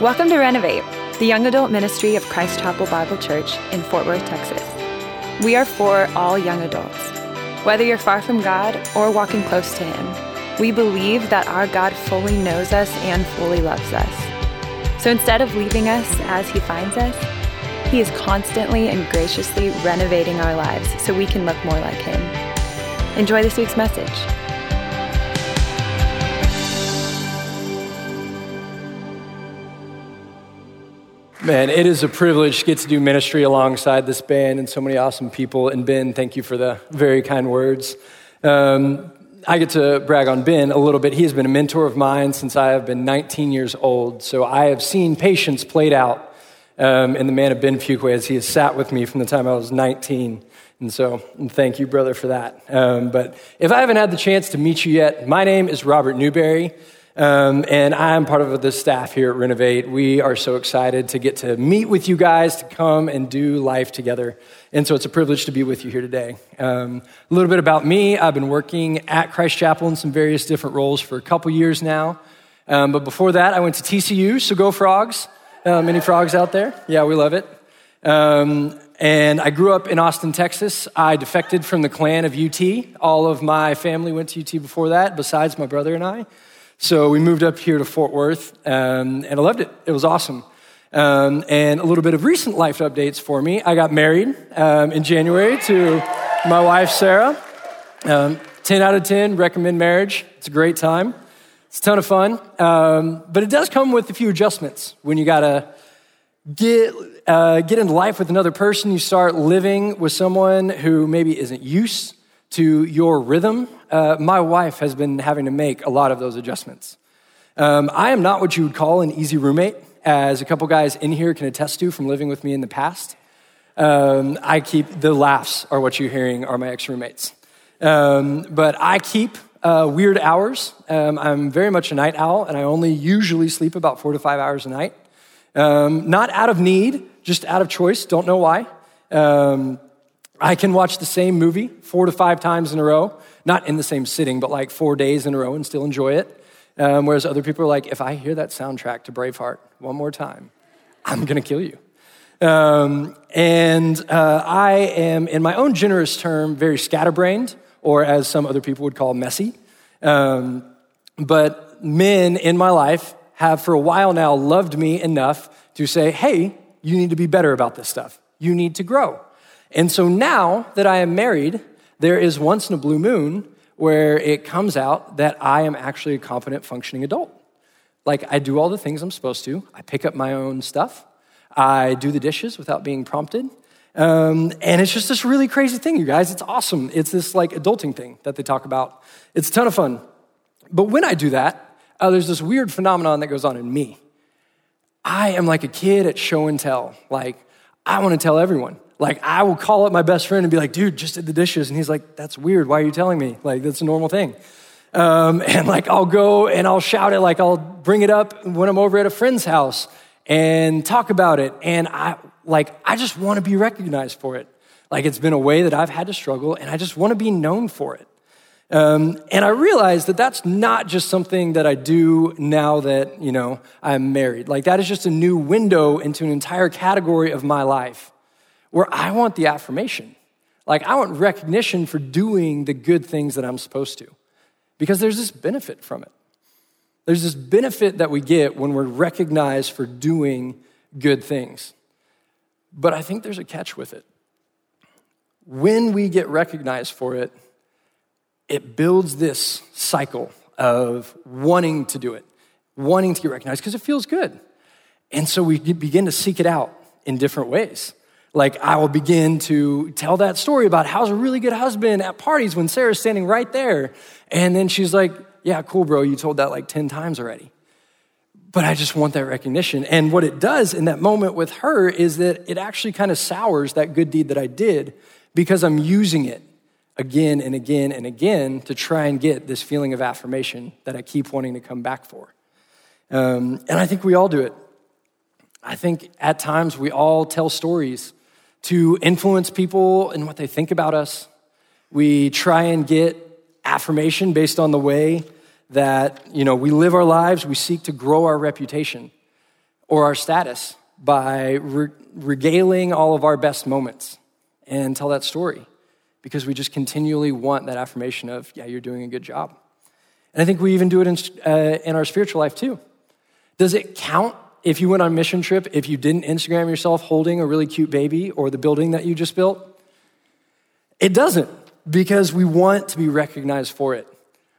Welcome to Renovate, the young adult ministry of Christ Chapel Bible Church in Fort Worth, Texas. We are for all young adults. Whether you're far from God or walking close to Him, we believe that our God fully knows us and fully loves us. So instead of leaving us as He finds us, He is constantly and graciously renovating our lives so we can look more like Him. Enjoy this week's message. Man, it is a privilege to get to do ministry alongside this band and so many awesome people. And Ben, thank you for the very kind words. Um, I get to brag on Ben a little bit. He has been a mentor of mine since I have been 19 years old. So I have seen patience played out um, in the man of Ben Fuqua as he has sat with me from the time I was 19. And so, and thank you, brother, for that. Um, but if I haven't had the chance to meet you yet, my name is Robert Newberry. Um, and I'm part of the staff here at Renovate. We are so excited to get to meet with you guys, to come and do life together. And so it's a privilege to be with you here today. Um, a little bit about me I've been working at Christ Chapel in some various different roles for a couple years now. Um, but before that, I went to TCU, so go frogs. Uh, many frogs out there. Yeah, we love it. Um, and I grew up in Austin, Texas. I defected from the clan of UT. All of my family went to UT before that, besides my brother and I. So we moved up here to Fort Worth, um, and I loved it. It was awesome. Um, and a little bit of recent life updates for me. I got married um, in January to my wife, Sarah. Um, 10 out of 10, recommend marriage. It's a great time. It's a ton of fun. Um, but it does come with a few adjustments when you got to get, uh, get into life with another person. You start living with someone who maybe isn't used to your rhythm, uh, my wife has been having to make a lot of those adjustments. Um, I am not what you would call an easy roommate, as a couple guys in here can attest to from living with me in the past. Um, I keep the laughs are what you're hearing are my ex roommates. Um, but I keep uh, weird hours. Um, I'm very much a night owl, and I only usually sleep about four to five hours a night. Um, not out of need, just out of choice. Don't know why. Um, I can watch the same movie four to five times in a row, not in the same sitting, but like four days in a row and still enjoy it. Um, whereas other people are like, if I hear that soundtrack to Braveheart one more time, I'm gonna kill you. Um, and uh, I am, in my own generous term, very scatterbrained, or as some other people would call messy. Um, but men in my life have for a while now loved me enough to say, hey, you need to be better about this stuff. You need to grow. And so now that I am married, there is once in a blue moon where it comes out that I am actually a competent, functioning adult. Like, I do all the things I'm supposed to. I pick up my own stuff. I do the dishes without being prompted. Um, and it's just this really crazy thing, you guys. It's awesome. It's this like adulting thing that they talk about. It's a ton of fun. But when I do that, uh, there's this weird phenomenon that goes on in me. I am like a kid at show and tell. Like, I want to tell everyone. Like, I will call up my best friend and be like, dude, just did the dishes. And he's like, that's weird. Why are you telling me? Like, that's a normal thing. Um, and like, I'll go and I'll shout it, like, I'll bring it up when I'm over at a friend's house and talk about it. And I, like, I just want to be recognized for it. Like, it's been a way that I've had to struggle, and I just want to be known for it. Um, and I realize that that's not just something that I do now that, you know, I'm married. Like, that is just a new window into an entire category of my life where I want the affirmation. Like, I want recognition for doing the good things that I'm supposed to, because there's this benefit from it. There's this benefit that we get when we're recognized for doing good things. But I think there's a catch with it. When we get recognized for it, it builds this cycle of wanting to do it, wanting to get recognized because it feels good. And so we begin to seek it out in different ways. Like, I will begin to tell that story about how's a really good husband at parties when Sarah's standing right there. And then she's like, Yeah, cool, bro, you told that like 10 times already. But I just want that recognition. And what it does in that moment with her is that it actually kind of sours that good deed that I did because I'm using it again and again and again to try and get this feeling of affirmation that I keep wanting to come back for. Um, and I think we all do it. I think at times we all tell stories to influence people and what they think about us. We try and get affirmation based on the way that, you know, we live our lives. We seek to grow our reputation. or our status by re- regaling all of our best moments and tell that story because we just continually want that affirmation of, yeah, you're doing a good job. And I think we even do it in, uh, in our spiritual life too. Does it count if you went on a mission trip, if you didn't Instagram yourself holding a really cute baby or the building that you just built? It doesn't because we want to be recognized for it.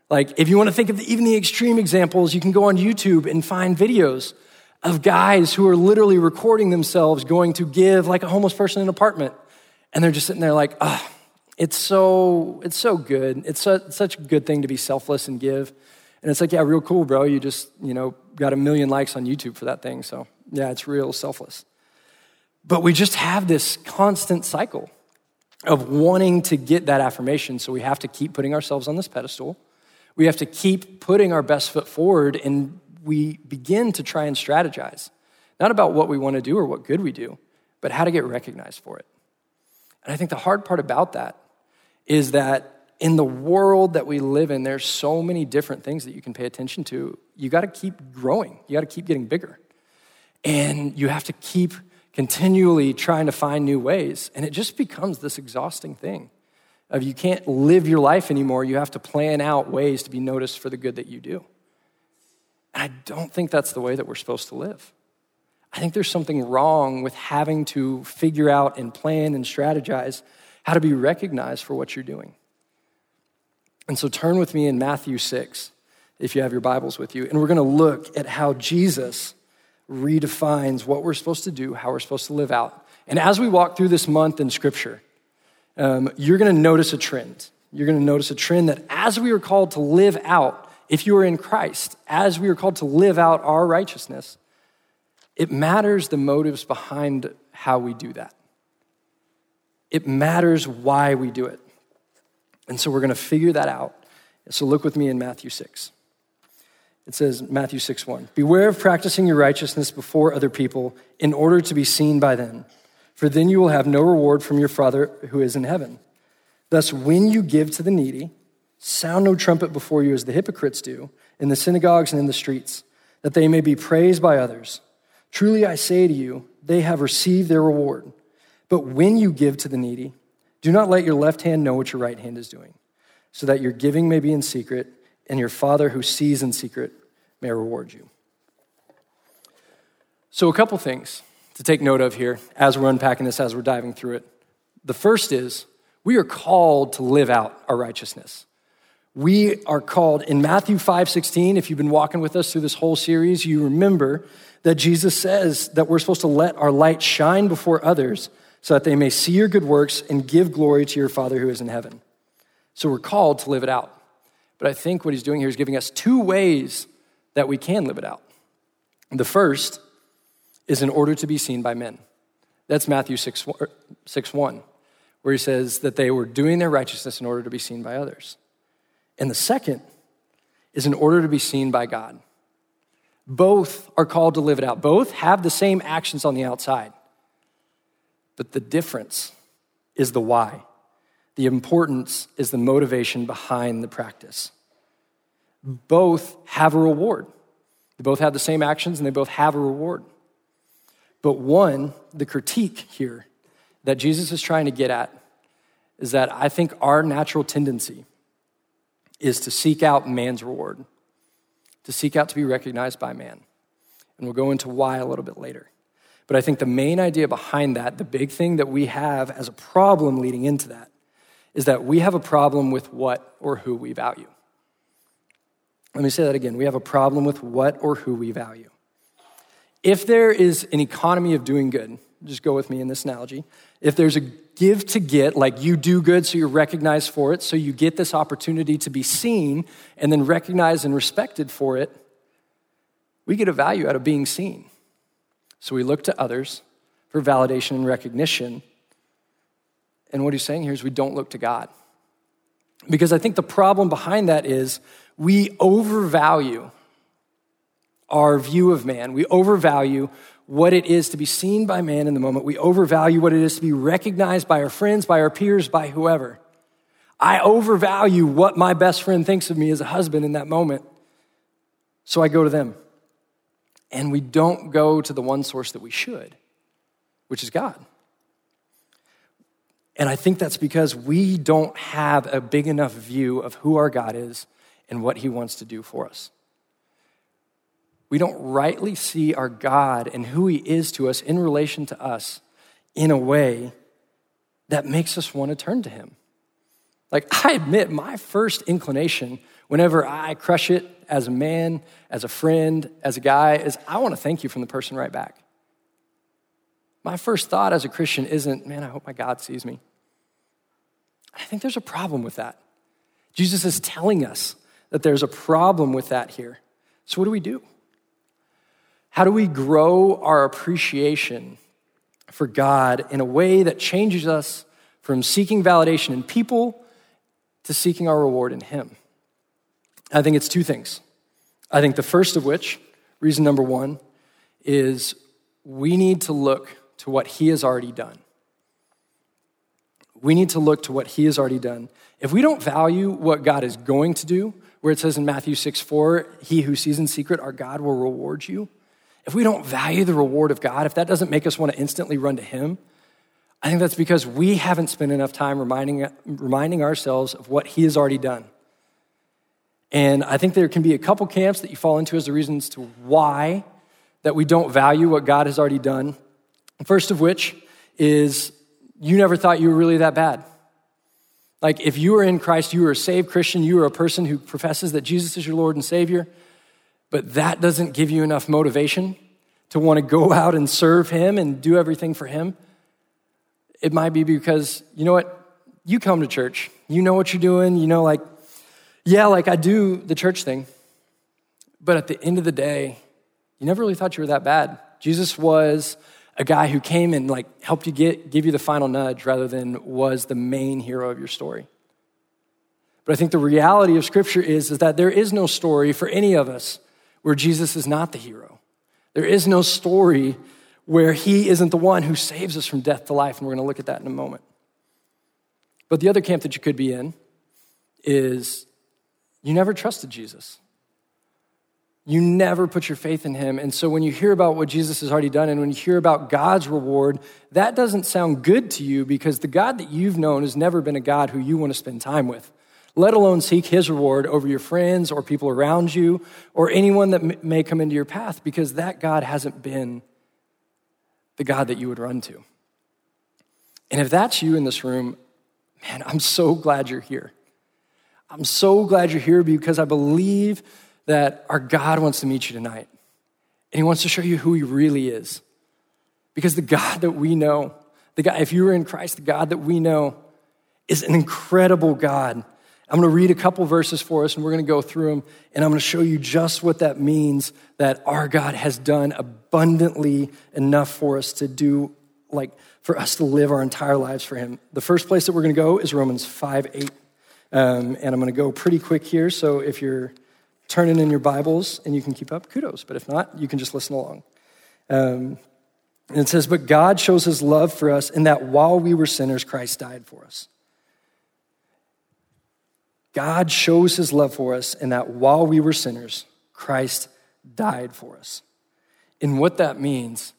Like, if you want to think of even the extreme examples, you can go on YouTube and find videos of guys who are literally recording themselves going to give like a homeless person an apartment. And they're just sitting there like, ah, oh, it's so, it's so good. It's, so, it's such a good thing to be selfless and give. And it's like, yeah, real cool, bro. You just, you know, got a million likes on YouTube for that thing. So, yeah, it's real selfless. But we just have this constant cycle of wanting to get that affirmation. So we have to keep putting ourselves on this pedestal. We have to keep putting our best foot forward, and we begin to try and strategize, not about what we want to do or what good we do, but how to get recognized for it. And I think the hard part about that is that in the world that we live in, there's so many different things that you can pay attention to. You got to keep growing, you got to keep getting bigger. And you have to keep continually trying to find new ways. And it just becomes this exhausting thing of you can't live your life anymore. You have to plan out ways to be noticed for the good that you do. And I don't think that's the way that we're supposed to live. I think there's something wrong with having to figure out and plan and strategize how to be recognized for what you're doing. And so turn with me in Matthew 6, if you have your Bibles with you, and we're going to look at how Jesus redefines what we're supposed to do, how we're supposed to live out. And as we walk through this month in Scripture, um, you're going to notice a trend. You're going to notice a trend that as we are called to live out, if you are in Christ, as we are called to live out our righteousness, it matters the motives behind how we do that. It matters why we do it. And so we're going to figure that out. So look with me in Matthew 6. It says, Matthew 6 1, Beware of practicing your righteousness before other people in order to be seen by them, for then you will have no reward from your Father who is in heaven. Thus, when you give to the needy, sound no trumpet before you as the hypocrites do in the synagogues and in the streets, that they may be praised by others. Truly I say to you, they have received their reward. But when you give to the needy, do not let your left hand know what your right hand is doing, so that your giving may be in secret and your Father who sees in secret may reward you. So, a couple things to take note of here as we're unpacking this, as we're diving through it. The first is we are called to live out our righteousness. We are called in Matthew 5 16. If you've been walking with us through this whole series, you remember that Jesus says that we're supposed to let our light shine before others so that they may see your good works and give glory to your Father who is in heaven. So we're called to live it out. But I think what he's doing here is giving us two ways that we can live it out. The first is in order to be seen by men. That's Matthew 6, 6 1, where he says that they were doing their righteousness in order to be seen by others. And the second is in order to be seen by God. Both are called to live it out. Both have the same actions on the outside. But the difference is the why. The importance is the motivation behind the practice. Both have a reward. They both have the same actions and they both have a reward. But one, the critique here that Jesus is trying to get at is that I think our natural tendency is to seek out man's reward, to seek out to be recognized by man. And we'll go into why a little bit later. But I think the main idea behind that, the big thing that we have as a problem leading into that, is that we have a problem with what or who we value. Let me say that again. We have a problem with what or who we value. If there is an economy of doing good, just go with me in this analogy. If there's a give to get, like you do good so you're recognized for it, so you get this opportunity to be seen and then recognized and respected for it, we get a value out of being seen. So we look to others for validation and recognition and what he's saying here is we don't look to God. Because I think the problem behind that is we overvalue our view of man. We overvalue what it is to be seen by man in the moment. We overvalue what it is to be recognized by our friends, by our peers, by whoever. I overvalue what my best friend thinks of me as a husband in that moment. So I go to them. And we don't go to the one source that we should, which is God. And I think that's because we don't have a big enough view of who our God is and what he wants to do for us. We don't rightly see our God and who he is to us in relation to us in a way that makes us want to turn to him. Like, I admit, my first inclination whenever I crush it as a man, as a friend, as a guy, is I want to thank you from the person right back. My first thought as a Christian isn't, man, I hope my God sees me. I think there's a problem with that. Jesus is telling us that there's a problem with that here. So, what do we do? How do we grow our appreciation for God in a way that changes us from seeking validation in people to seeking our reward in Him? I think it's two things. I think the first of which, reason number one, is we need to look to what He has already done. We need to look to what He has already done. If we don't value what God is going to do, where it says in Matthew 6 4, He who sees in secret, our God will reward you. If we don't value the reward of God, if that doesn't make us want to instantly run to Him, I think that's because we haven't spent enough time reminding, reminding ourselves of what He has already done. And I think there can be a couple camps that you fall into as the reasons to why that we don't value what God has already done. First of which is you never thought you were really that bad. Like if you are in Christ, you are a saved Christian, you are a person who professes that Jesus is your Lord and Savior, but that doesn't give you enough motivation to want to go out and serve Him and do everything for Him. It might be because, you know what? You come to church, you know what you're doing, you know, like, yeah, like I do the church thing, but at the end of the day, you never really thought you were that bad. Jesus was a guy who came and like helped you get give you the final nudge rather than was the main hero of your story. But I think the reality of scripture is, is that there is no story for any of us where Jesus is not the hero. There is no story where he isn't the one who saves us from death to life, and we're to look at that in a moment. But the other camp that you could be in is you never trusted Jesus. You never put your faith in him. And so when you hear about what Jesus has already done and when you hear about God's reward, that doesn't sound good to you because the God that you've known has never been a God who you want to spend time with, let alone seek his reward over your friends or people around you or anyone that may come into your path because that God hasn't been the God that you would run to. And if that's you in this room, man, I'm so glad you're here. I'm so glad you're here because I believe that our God wants to meet you tonight. And he wants to show you who he really is. Because the God that we know, the God, if you are in Christ, the God that we know is an incredible God. I'm going to read a couple verses for us and we're going to go through them and I'm going to show you just what that means that our God has done abundantly enough for us to do, like for us to live our entire lives for Him. The first place that we're going to go is Romans 5 8. Um, and I'm going to go pretty quick here. So if you're turning in your Bibles and you can keep up, kudos. But if not, you can just listen along. Um, and it says, But God shows his love for us in that while we were sinners, Christ died for us. God shows his love for us in that while we were sinners, Christ died for us. And what that means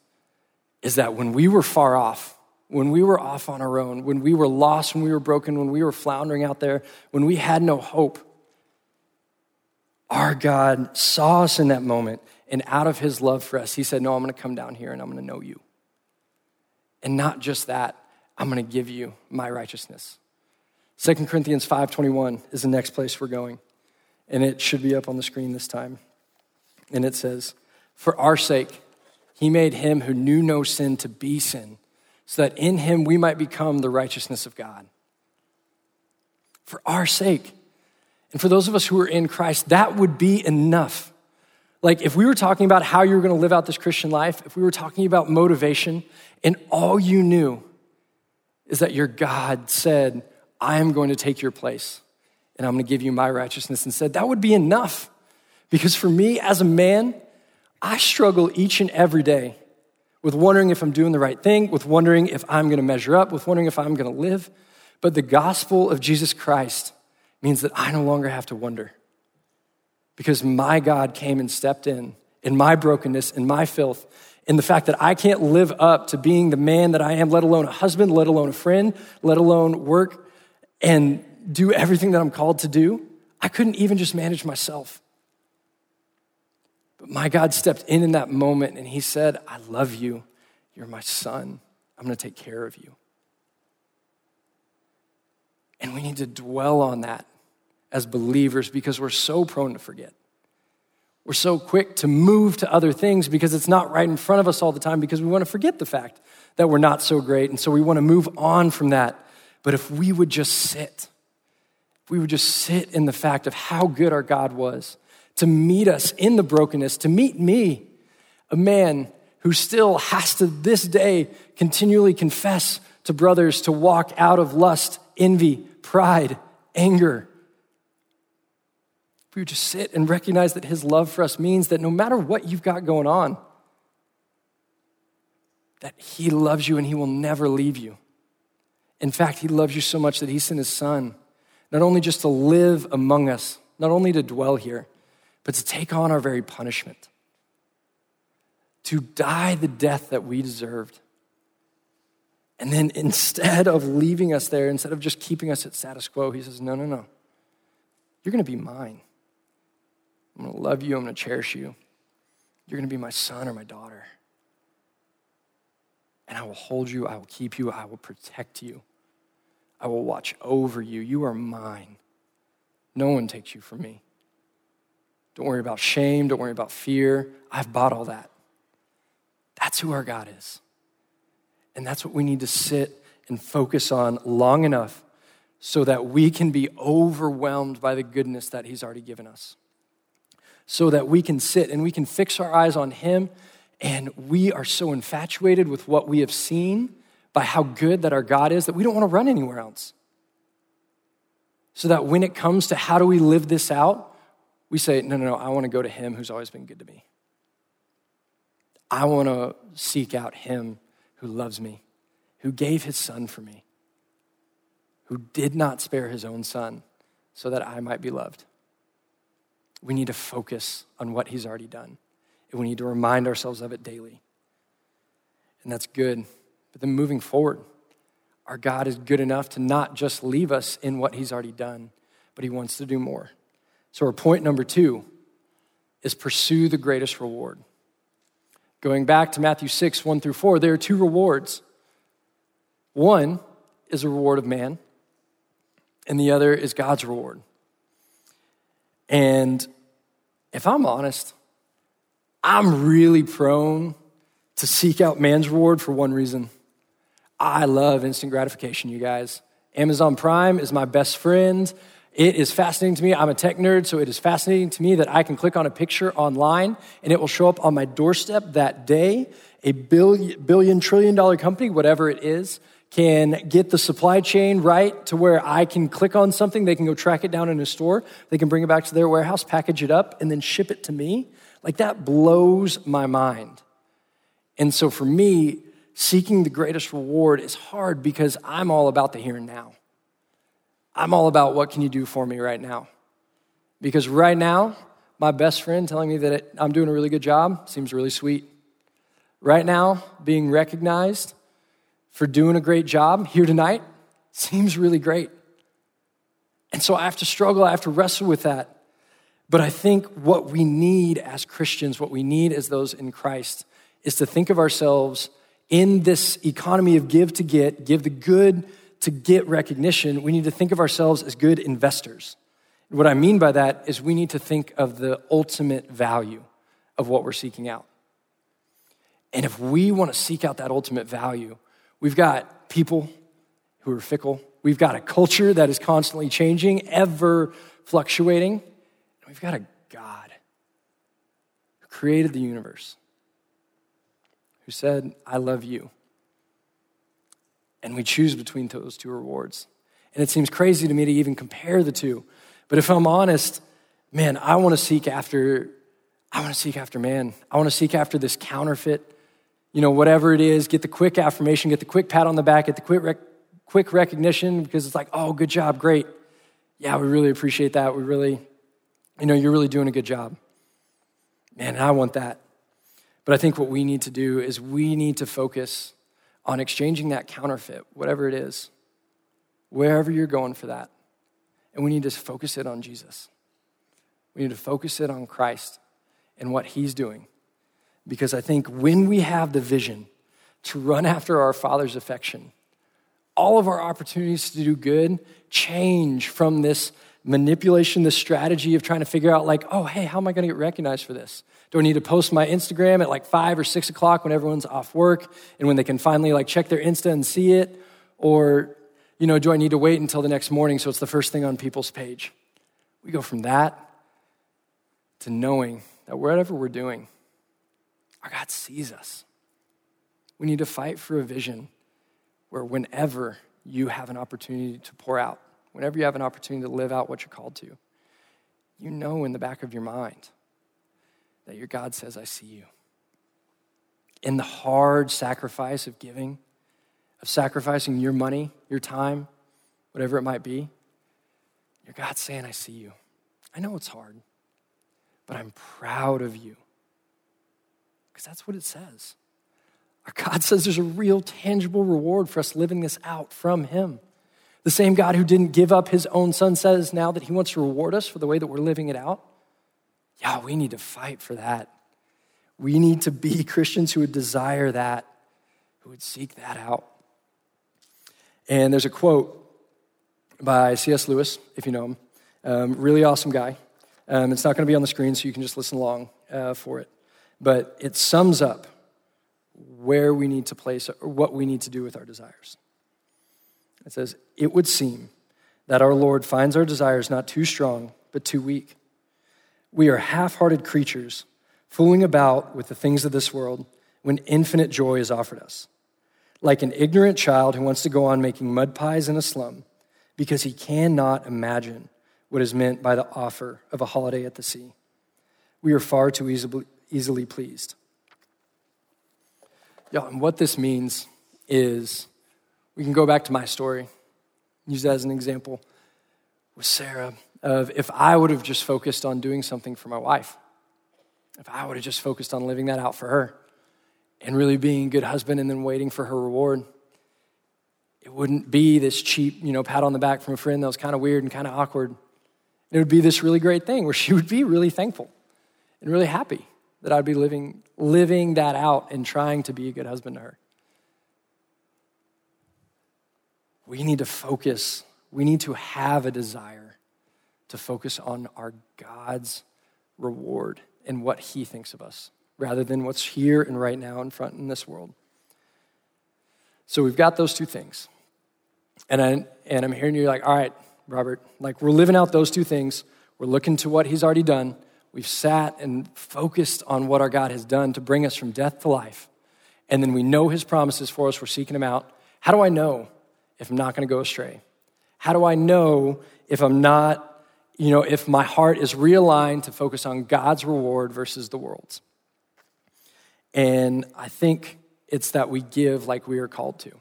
is that when we were far off, when we were off on our own, when we were lost, when we were broken, when we were floundering out there, when we had no hope, our God saw us in that moment, and out of his love for us, he said, No, I'm going to come down here and I'm going to know you. And not just that, I'm going to give you my righteousness. 2 Corinthians 5:21 is the next place we're going. And it should be up on the screen this time. And it says, "For our sake he made him who knew no sin to be sin, so that in him we might become the righteousness of God." For our sake and for those of us who are in Christ, that would be enough. Like if we were talking about how you were going to live out this Christian life, if we were talking about motivation, and all you knew is that your God said, I am going to take your place and I'm going to give you my righteousness, and said, that would be enough. Because for me as a man, I struggle each and every day with wondering if I'm doing the right thing, with wondering if I'm going to measure up, with wondering if I'm going to live. But the gospel of Jesus Christ means that I no longer have to wonder because my God came and stepped in in my brokenness, in my filth, in the fact that I can't live up to being the man that I am, let alone a husband, let alone a friend, let alone work and do everything that I'm called to do. I couldn't even just manage myself. But my God stepped in in that moment and he said, I love you. You're my son. I'm going to take care of you. And we need to dwell on that as believers because we're so prone to forget. We're so quick to move to other things because it's not right in front of us all the time because we want to forget the fact that we're not so great. And so we want to move on from that. But if we would just sit, if we would just sit in the fact of how good our God was to meet us in the brokenness, to meet me, a man who still has to this day continually confess to brothers to walk out of lust, envy, pride, anger. If we would just sit and recognize that his love for us means that no matter what you've got going on, that he loves you and he will never leave you. In fact, he loves you so much that he sent his son, not only just to live among us, not only to dwell here, but to take on our very punishment, to die the death that we deserved. And then instead of leaving us there, instead of just keeping us at status quo, he says, No, no, no. You're going to be mine. I'm going to love you. I'm going to cherish you. You're going to be my son or my daughter. And I will hold you. I will keep you. I will protect you. I will watch over you. You are mine. No one takes you from me. Don't worry about shame. Don't worry about fear. I've bought all that. That's who our God is. And that's what we need to sit and focus on long enough so that we can be overwhelmed by the goodness that He's already given us. So that we can sit and we can fix our eyes on Him, and we are so infatuated with what we have seen by how good that our God is that we don't want to run anywhere else. So that when it comes to how do we live this out, we say, no, no, no, I want to go to Him who's always been good to me. I want to seek out Him who loves me, who gave his son for me, who did not spare his own son so that I might be loved. We need to focus on what he's already done, and we need to remind ourselves of it daily. And that's good. But then moving forward, our God is good enough to not just leave us in what he's already done, but he wants to do more. So, our point number two is pursue the greatest reward. Going back to Matthew 6, 1 through 4, there are two rewards. One is a reward of man, and the other is God's reward. And if I'm honest, I'm really prone to seek out man's reward for one reason. I love instant gratification, you guys. Amazon Prime is my best friend. It is fascinating to me. I'm a tech nerd, so it is fascinating to me that I can click on a picture online and it will show up on my doorstep that day. A billion, billion trillion dollar company, whatever it is, can get the supply chain right to where I can click on something, they can go track it down in a store, they can bring it back to their warehouse, package it up, and then ship it to me. Like that blows my mind. And so for me, seeking the greatest reward is hard because I'm all about the here and now. I'm all about what can you do for me right now? Because right now, my best friend telling me that it, I'm doing a really good job seems really sweet. Right now, being recognized for doing a great job here tonight seems really great. And so I have to struggle, I have to wrestle with that. But I think what we need as Christians, what we need as those in Christ, is to think of ourselves in this economy of give to get, give the good to get recognition, we need to think of ourselves as good investors. What I mean by that is we need to think of the ultimate value of what we're seeking out. And if we want to seek out that ultimate value, we've got people who are fickle, we've got a culture that is constantly changing, ever fluctuating, and we've got a God who created the universe, who said, I love you. And we choose between those two rewards. And it seems crazy to me to even compare the two. But if I'm honest, man, I want to seek after I want to seek after man. I want to seek after this counterfeit, you know, whatever it is, get the quick affirmation, get the quick pat on the back, get the quick rec- quick recognition because it's like, "Oh, good job, great." Yeah, we really appreciate that. We really you know, you're really doing a good job. Man, I want that. But I think what we need to do is we need to focus on exchanging that counterfeit, whatever it is, wherever you're going for that. And we need to focus it on Jesus. We need to focus it on Christ and what He's doing. Because I think when we have the vision to run after our Father's affection, all of our opportunities to do good change from this manipulation, this strategy of trying to figure out, like, oh, hey, how am I going to get recognized for this? Do I need to post my Instagram at like five or six o'clock when everyone's off work and when they can finally like check their Insta and see it? Or, you know, do I need to wait until the next morning so it's the first thing on people's page? We go from that to knowing that whatever we're doing, our God sees us. We need to fight for a vision where whenever you have an opportunity to pour out, whenever you have an opportunity to live out what you're called to, you know in the back of your mind that your God says, I see you. In the hard sacrifice of giving, of sacrificing your money, your time, whatever it might be, your God's saying, I see you. I know it's hard, but I'm proud of you. Because that's what it says. Our God says there's a real tangible reward for us living this out from Him. The same God who didn't give up His own Son says now that He wants to reward us for the way that we're living it out. Yeah, we need to fight for that. We need to be Christians who would desire that, who would seek that out. And there's a quote by C.S. Lewis, if you know him. Um, really awesome guy. Um, it's not going to be on the screen, so you can just listen along uh, for it. But it sums up where we need to place, or what we need to do with our desires. It says, It would seem that our Lord finds our desires not too strong, but too weak. We are half hearted creatures, fooling about with the things of this world when infinite joy is offered us. Like an ignorant child who wants to go on making mud pies in a slum because he cannot imagine what is meant by the offer of a holiday at the sea. We are far too easily, easily pleased. Yeah, and what this means is we can go back to my story, use that as an example with Sarah of if I would have just focused on doing something for my wife, if I would have just focused on living that out for her and really being a good husband and then waiting for her reward, it wouldn't be this cheap, you know, pat on the back from a friend that was kind of weird and kind of awkward. It would be this really great thing where she would be really thankful and really happy that I'd be living, living that out and trying to be a good husband to her. We need to focus we need to have a desire to focus on our God's reward and what He thinks of us rather than what's here and right now in front in this world. So we've got those two things. And, I, and I'm hearing you like, all right, Robert, like we're living out those two things. We're looking to what He's already done. We've sat and focused on what our God has done to bring us from death to life. And then we know His promises for us. We're seeking him out. How do I know if I'm not going to go astray? How do I know if I'm not, you know, if my heart is realigned to focus on God's reward versus the world's? And I think it's that we give like we are called to.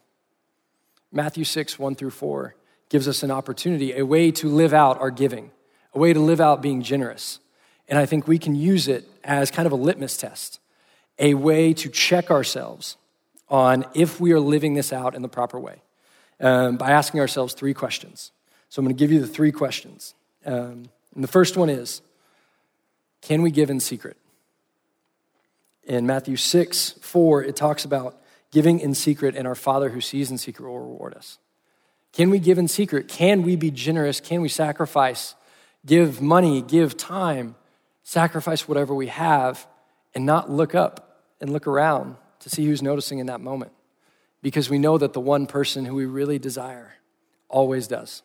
Matthew 6, 1 through 4 gives us an opportunity, a way to live out our giving, a way to live out being generous. And I think we can use it as kind of a litmus test, a way to check ourselves on if we are living this out in the proper way um, by asking ourselves three questions. So I'm going to give you the three questions. Um, and the first one is Can we give in secret? In Matthew 6, 4, it talks about giving in secret, and our Father who sees in secret will reward us. Can we give in secret? Can we be generous? Can we sacrifice? Give money, give time, sacrifice whatever we have, and not look up and look around to see who's noticing in that moment because we know that the one person who we really desire always does.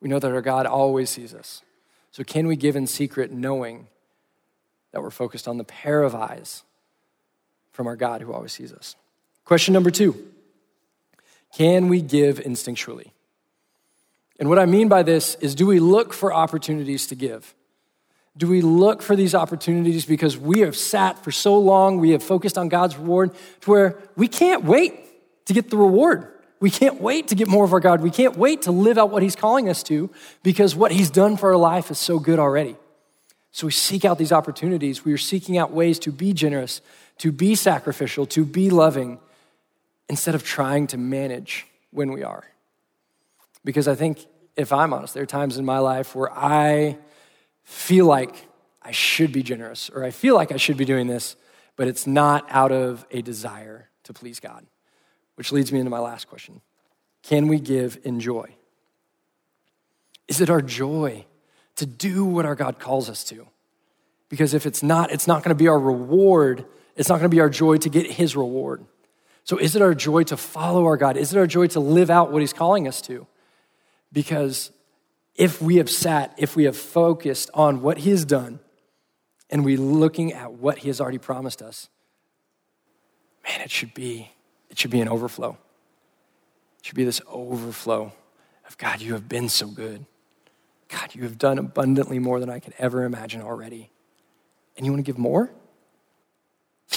We know that our God always sees us. So, can we give in secret knowing that we're focused on the pair of eyes from our God who always sees us? Question number two Can we give instinctually? And what I mean by this is do we look for opportunities to give? Do we look for these opportunities because we have sat for so long, we have focused on God's reward to where we can't wait to get the reward? We can't wait to get more of our God. We can't wait to live out what He's calling us to because what He's done for our life is so good already. So we seek out these opportunities. We are seeking out ways to be generous, to be sacrificial, to be loving, instead of trying to manage when we are. Because I think, if I'm honest, there are times in my life where I feel like I should be generous or I feel like I should be doing this, but it's not out of a desire to please God. Which leads me into my last question Can we give in joy? Is it our joy to do what our God calls us to? Because if it's not, it's not going to be our reward. It's not going to be our joy to get His reward. So, is it our joy to follow our God? Is it our joy to live out what He's calling us to? Because if we have sat, if we have focused on what He has done, and we looking at what He has already promised us, man, it should be it should be an overflow. It should be this overflow of God. You have been so good. God, you have done abundantly more than I could ever imagine already. And you want to give more?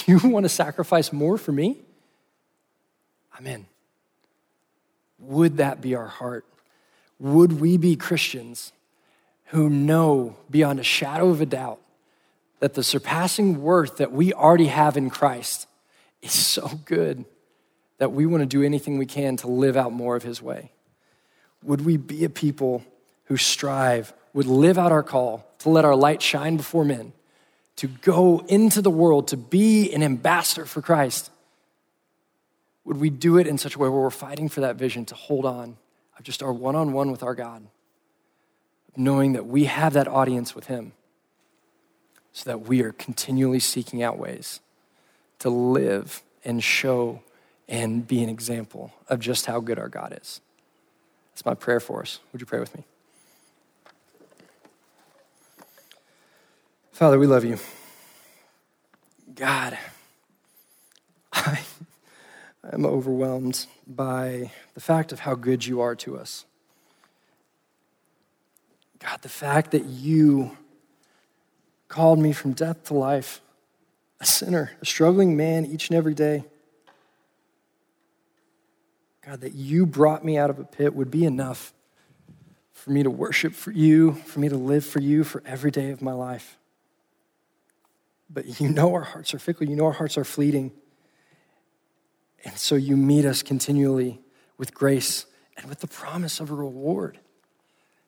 You want to sacrifice more for me? I'm in. Would that be our heart? Would we be Christians who know beyond a shadow of a doubt that the surpassing worth that we already have in Christ is so good that we want to do anything we can to live out more of His way? Would we be a people who strive, would live out our call to let our light shine before men, to go into the world, to be an ambassador for Christ? Would we do it in such a way where we're fighting for that vision to hold on of just our one on one with our God, knowing that we have that audience with Him, so that we are continually seeking out ways to live and show and be an example of just how good our God is? That's my prayer for us. Would you pray with me? Father, we love you. God, I I'm overwhelmed by the fact of how good you are to us. God, the fact that you called me from death to life, a sinner, a struggling man each and every day. God, that you brought me out of a pit would be enough for me to worship for you, for me to live for you for every day of my life. But you know our hearts are fickle, you know our hearts are fleeting. And so you meet us continually with grace and with the promise of a reward.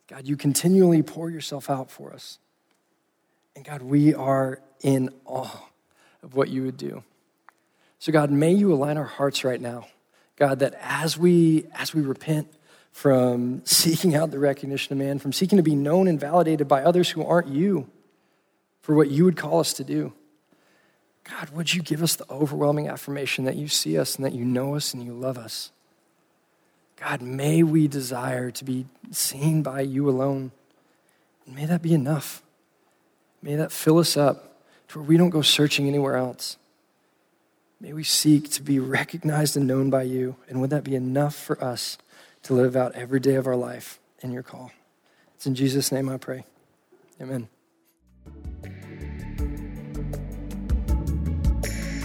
God, you continually pour yourself out for us. And God, we are in awe of what you would do. So God, may you align our hearts right now. God, that as we as we repent from seeking out the recognition of man, from seeking to be known and validated by others who aren't you for what you would call us to do. God, would you give us the overwhelming affirmation that you see us and that you know us and you love us? God, may we desire to be seen by you alone. And may that be enough. May that fill us up to where we don't go searching anywhere else. May we seek to be recognized and known by you. And would that be enough for us to live out every day of our life in your call? It's in Jesus' name I pray. Amen.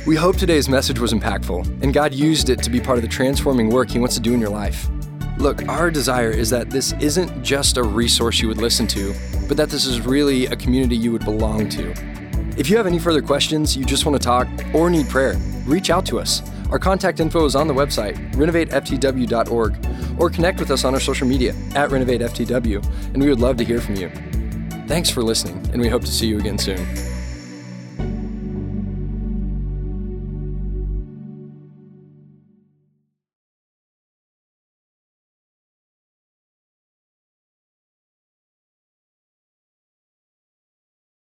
We hope today's message was impactful and God used it to be part of the transforming work He wants to do in your life. Look, our desire is that this isn't just a resource you would listen to, but that this is really a community you would belong to. If you have any further questions, you just want to talk, or need prayer, reach out to us. Our contact info is on the website, renovateftw.org, or connect with us on our social media at renovateftw, and we would love to hear from you. Thanks for listening, and we hope to see you again soon.